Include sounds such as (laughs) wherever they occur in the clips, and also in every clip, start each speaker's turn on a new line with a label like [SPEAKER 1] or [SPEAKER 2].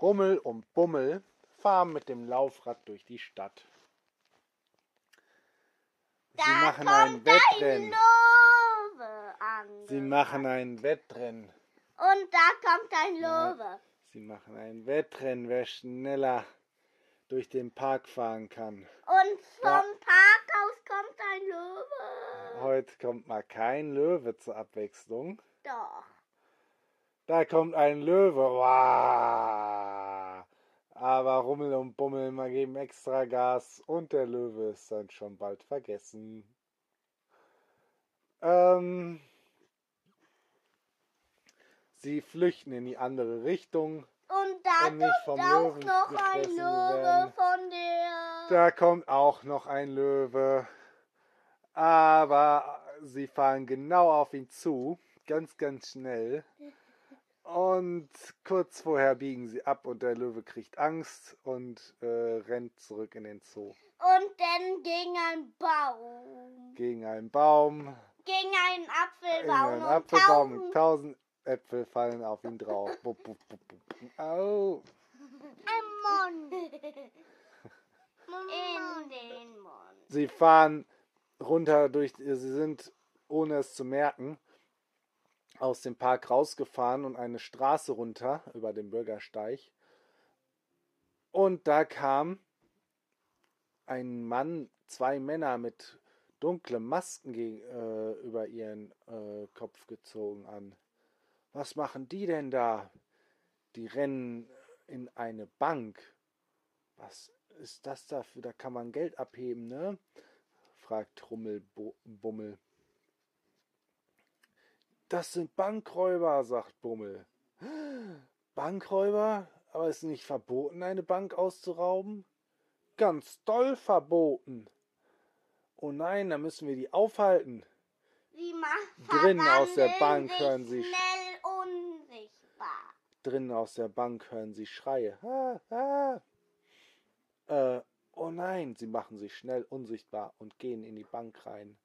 [SPEAKER 1] Rummel und Bummel fahren mit dem Laufrad durch die Stadt. Sie
[SPEAKER 2] Da
[SPEAKER 1] machen ein Wettrennen.
[SPEAKER 2] ein Löwe an.
[SPEAKER 1] Sie machen ein Wettrennen.
[SPEAKER 2] Und da kommt ein
[SPEAKER 1] Ja.
[SPEAKER 2] Löwe.
[SPEAKER 1] Sie machen ein Wettrennen, wer schneller durch den Park fahren kann.
[SPEAKER 2] Und vom
[SPEAKER 1] Ja.
[SPEAKER 2] Parkhaus kommt ein Löwe.
[SPEAKER 1] Heute kommt mal kein Löwe zur Abwechslung.
[SPEAKER 2] Doch.
[SPEAKER 1] Da kommt ein Löwe. Wow. Aber Rummel und Bummel mal geben extra Gas und der Löwe ist dann schon bald vergessen. Ähm, sie flüchten in die andere Richtung.
[SPEAKER 2] Und da
[SPEAKER 1] Um nicht
[SPEAKER 2] kommt auch
[SPEAKER 1] Löwen
[SPEAKER 2] noch ein Löwe von der.
[SPEAKER 1] Da kommt auch noch ein Löwe. Aber sie fahren genau auf ihn zu. Ganz, ganz schnell. Und kurz vorher biegen sie ab und der Löwe kriegt Angst und äh, rennt zurück in den Zoo.
[SPEAKER 2] Und dann gegen einen Baum.
[SPEAKER 1] Gegen einen Baum,
[SPEAKER 2] Gegen einen
[SPEAKER 1] in
[SPEAKER 2] Apfelbaum.
[SPEAKER 1] einen
[SPEAKER 2] und
[SPEAKER 1] Apfelbaum
[SPEAKER 2] tausend
[SPEAKER 1] tausend Äpfel fallen auf ihn drauf. Bup, bup, bup, bup. Au.
[SPEAKER 2] Im Mund. (laughs) In den Mund.
[SPEAKER 1] Sie fahren runter durch, sie sind, ohne es zu merken, aus dem Park rausgefahren und eine Straße runter über den Bürgersteig. Und da kam ein Mann, zwei Männer mit dunklen Masken gegen, äh, über ihren äh, Kopf gezogen an. Was machen die denn da? Die rennen in eine Bank. Was ist das dafür? Da kann man Geld abheben, ne? fragt Rummelbummel. Das sind Bankräuber, sagt Bummel. (gasps) Bankräuber? Aber ist nicht verboten, eine Bank auszurauben? Ganz doll verboten. Oh nein, da müssen wir die aufhalten.
[SPEAKER 2] Sie
[SPEAKER 1] Drinnen aus der Bank hören Sie-
[SPEAKER 2] schnell unsichtbar.
[SPEAKER 1] Drinnen aus der Bank hören sie Schreie. Ah, ah. Äh, oh nein, sie machen sich schnell unsichtbar und gehen in die Bank rein.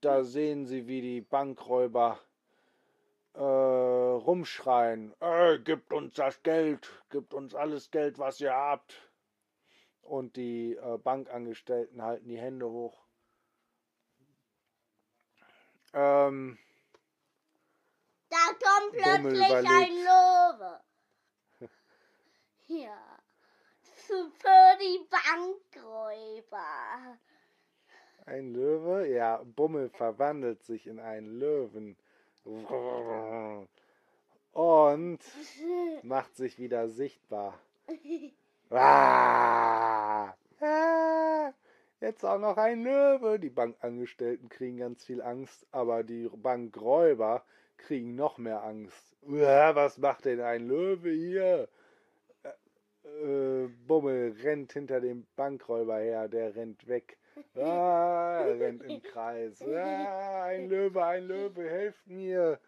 [SPEAKER 1] Da sehen sie, wie die Bankräuber äh, rumschreien. Ey, gebt uns das Geld, gebt uns alles Geld, was ihr habt. Und die äh, Bankangestellten halten die Hände hoch. Ähm,
[SPEAKER 2] Da kommt plötzlich ein. Löwe. (laughs) Ja. Für die Bankräuber.
[SPEAKER 1] Ein Löwe? Ja, Bummel verwandelt sich in einen Löwen. Und macht sich wieder sichtbar. Ah, ah, jetzt auch noch ein Löwe. Die Bankangestellten kriegen ganz viel Angst, aber die Bankräuber kriegen noch mehr Angst. Was macht denn ein Löwe hier? Äh, Bummel rennt hinter dem Bankräuber her, der rennt weg. Ah, er rennt im Kreis. Ah, ein Löwe, ein Löwe, helft mir.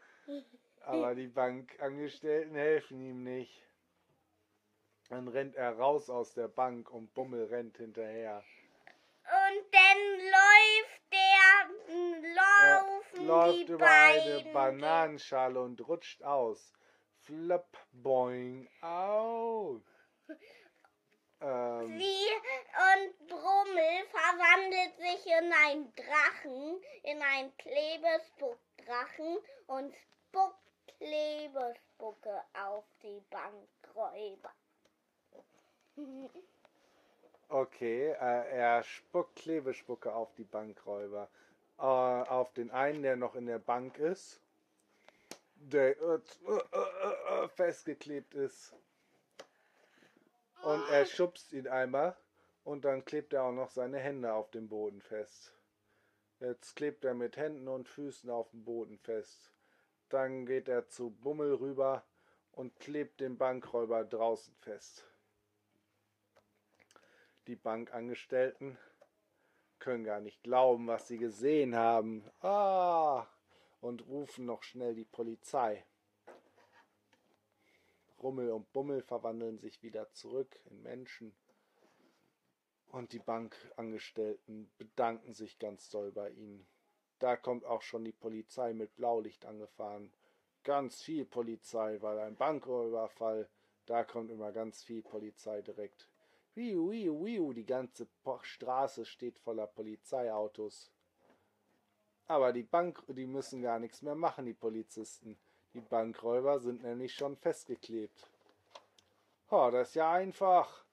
[SPEAKER 1] Aber die Bankangestellten helfen ihm nicht. Dann rennt er raus aus der Bank und Bummel rennt hinterher.
[SPEAKER 2] Und dann läuft der,
[SPEAKER 1] Er
[SPEAKER 2] laufen
[SPEAKER 1] läuft
[SPEAKER 2] die
[SPEAKER 1] über eine
[SPEAKER 2] beiden.
[SPEAKER 1] Bananenschale und rutscht aus. Flop, boing, au. Ähm,
[SPEAKER 2] Brummel verwandelt sich in einen Drachen, in einen Klebespuckdrachen und spuckt Klebespucke auf die Bankräuber.
[SPEAKER 1] okay, äh, er spuckt Klebespucke auf die Bankräuber. Äh, auf den einen, der noch in der Bank ist, der äh, äh, äh, festgeklebt ist. Und er schubst ihn einmal und dann klebt er auch noch seine Hände auf dem Boden fest. Jetzt klebt er mit Händen und Füßen auf dem Boden fest. Dann geht er zu Bummel rüber und klebt den Bankräuber draußen fest. Die Bankangestellten können gar nicht glauben, was sie gesehen haben. Ah! Und rufen noch schnell die Polizei. Rummel und Bummel verwandeln sich wieder zurück in Menschen. Und die Bankangestellten bedanken sich ganz doll bei ihnen. Da kommt auch schon die Polizei mit Blaulicht angefahren. ganz viel Polizei, weil ein Banküberfall, da kommt immer ganz viel Polizei direkt. Wiu, wiu, wiu, die ganze Straße steht voller Polizeiautos. Aber die Bank, die müssen gar nichts mehr machen, die Polizisten. Die Bankräuber sind nämlich schon festgeklebt. Oh, das ist ja einfach.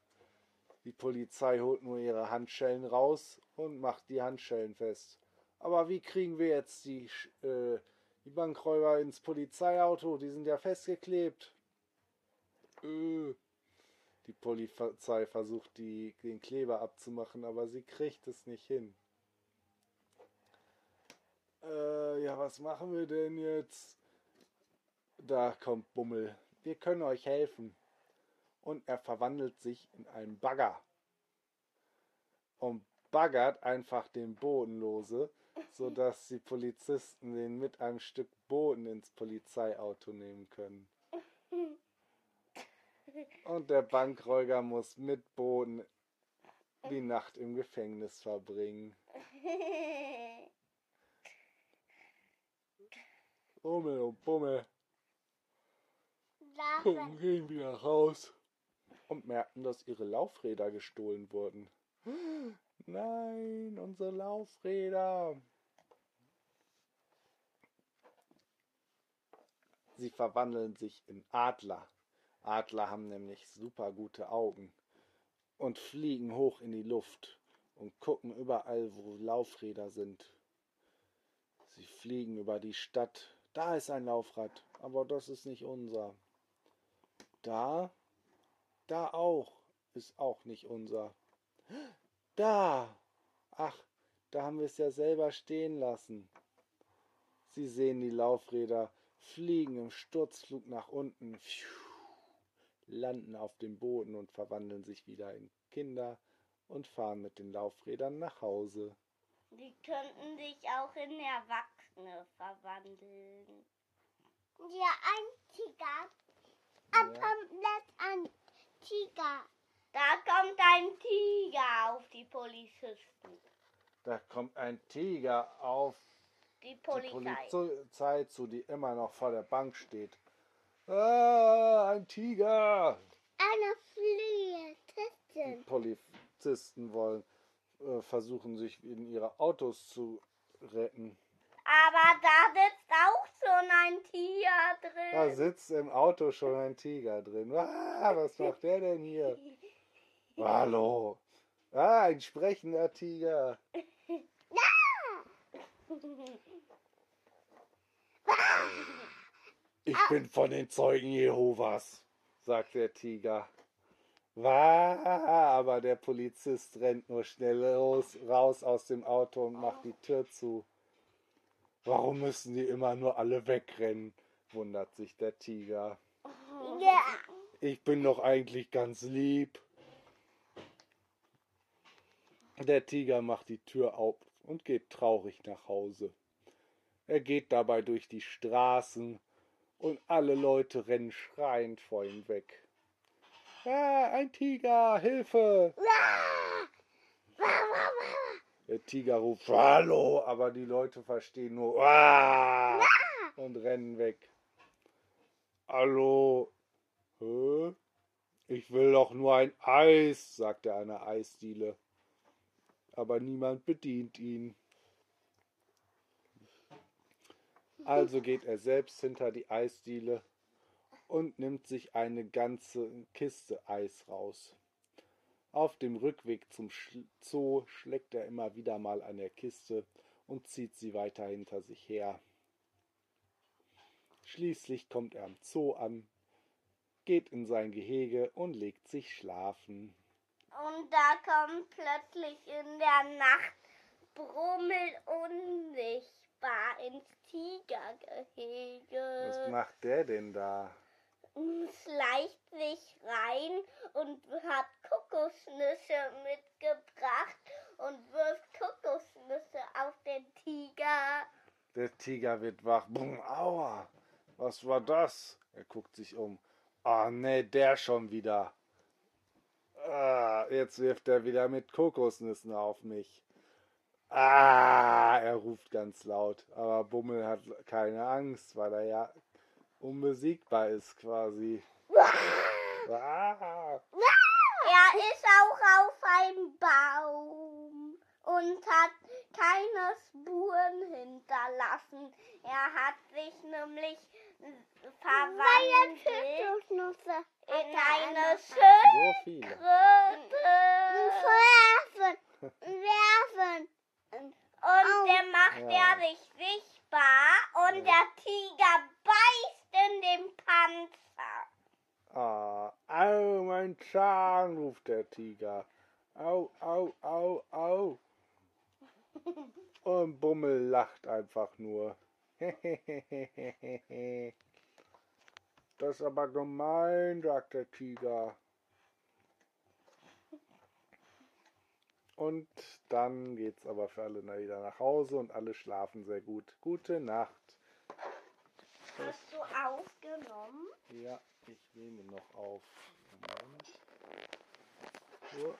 [SPEAKER 1] Die Polizei holt nur ihre Handschellen raus und macht die Handschellen fest. Aber wie kriegen wir jetzt die, äh, die Bankräuber ins Polizeiauto? Die sind ja festgeklebt. Äh. Die Polizei versucht, die, den Kleber abzumachen, aber sie kriegt es nicht hin. Äh, ja, was machen wir denn jetzt? Da kommt Bummel. Wir können euch helfen. Und er verwandelt sich in einen Bagger. Und baggert einfach den Boden lose, sodass die Polizisten den mit einem Stück Boden ins Polizeiauto nehmen können. Und der Bankräuger muss mit Boden die Nacht im Gefängnis verbringen. Bummel und Bummel gucken, gehen wieder raus und merken, dass ihre Laufräder gestohlen wurden. Nein, unsere Laufräder. Sie verwandeln sich in Adler. Adler haben nämlich super gute Augen und fliegen hoch in die Luft und gucken überall, wo Laufräder sind. Sie fliegen über die Stadt. Da ist ein Laufrad, aber das ist nicht unser. Da, da auch, ist auch nicht unser. Da! Ach, da haben wir es ja selber stehen lassen. Sie sehen die Laufräder fliegen im Sturzflug nach unten, landen auf dem Boden und verwandeln sich wieder in Kinder und fahren mit den Laufrädern nach Hause.
[SPEAKER 2] Die könnten sich auch in Erwachsene verwandeln. Ja, ein Tiger. Ein
[SPEAKER 1] Ja.
[SPEAKER 2] komplett ein Tiger. Da kommt ein Tiger auf die Polizisten.
[SPEAKER 1] Da kommt ein Tiger auf
[SPEAKER 2] Die
[SPEAKER 1] die
[SPEAKER 2] Polizei.
[SPEAKER 1] Polizei zu, die immer noch vor der Bank steht. Ah, ein Tiger!
[SPEAKER 2] Eine
[SPEAKER 1] Die
[SPEAKER 2] Fliehe.
[SPEAKER 1] Polizisten wollen äh, versuchen, sich in ihre Autos zu retten.
[SPEAKER 2] Aber da sitzt auch schon ein Tier
[SPEAKER 1] Da
[SPEAKER 2] drin.
[SPEAKER 1] sitzt im Auto schon ein Tiger drin. Ah, was macht der denn hier? Hallo. Ah, ein sprechender Tiger. Ich bin von den Zeugen Jehovas, sagt der Tiger. Wah, aber der Polizist rennt nur schnell raus, raus aus dem Auto und macht die Tür zu. Warum müssen die immer nur alle wegrennen? wundert sich der Tiger.
[SPEAKER 2] Ja.
[SPEAKER 1] Ich bin doch eigentlich ganz lieb. Der Tiger macht die Tür auf und geht traurig nach Hause. Er geht dabei durch die Straßen und alle Leute rennen schreiend vor ihm weg. Ah, ein Tiger, Hilfe! Der Tiger ruft Hallo, aber die Leute verstehen nur ah, und rennen weg. Hallo, Hä? Ich will doch nur ein Eis, sagt er einer Eisdiele. Aber niemand bedient ihn. Also geht er selbst hinter die Eisdiele und nimmt sich eine ganze Kiste Eis raus. Auf dem Rückweg zum Zoo schlägt er immer wieder mal an der Kiste und zieht sie weiter hinter sich her. Schließlich kommt er am Zoo an, geht in sein Gehege und legt sich schlafen.
[SPEAKER 2] Und da kommt plötzlich in der Nacht Brummel unsichtbar ins
[SPEAKER 1] Was
[SPEAKER 2] Tigergehege.
[SPEAKER 1] macht der denn da?
[SPEAKER 2] Schleicht sich rein und hat Kokosnüsse mitgebracht und wirft Kokosnüsse auf den Tiger.
[SPEAKER 1] Der Tiger wird wach. Bumm, aua. Was war das? Er guckt sich um. Ah, nee, der schon wieder. Ah, jetzt wirft er wieder mit Kokosnüssen auf mich. Ah, er ruft ganz laut. Aber Bummel hat keine Angst, weil er ja unbesiegbar ist quasi. Ah. (laughs)
[SPEAKER 2] Er ist auch auf einem Baum und hat keine Spuren hinterlassen. Er hat sich nämlich verwandelt in eine. Schildkröte.
[SPEAKER 3] Werfen. (laughs) Werfen.
[SPEAKER 2] Und der macht
[SPEAKER 1] Ja.
[SPEAKER 2] er sich sichtbar und der Tiger den Panzer.
[SPEAKER 1] Ah, au, mein Zahn, ruft der Tiger. Au, au, au, au. (laughs) Und Bummel lacht einfach nur. (laughs) Das ist aber gemein, sagt der Tiger. Und dann geht's aber für alle wieder nach Hause und alle schlafen sehr gut. Gute Nacht.
[SPEAKER 2] Hast du aufgenommen?
[SPEAKER 1] Ja, ich nehme noch auf. Moment. So.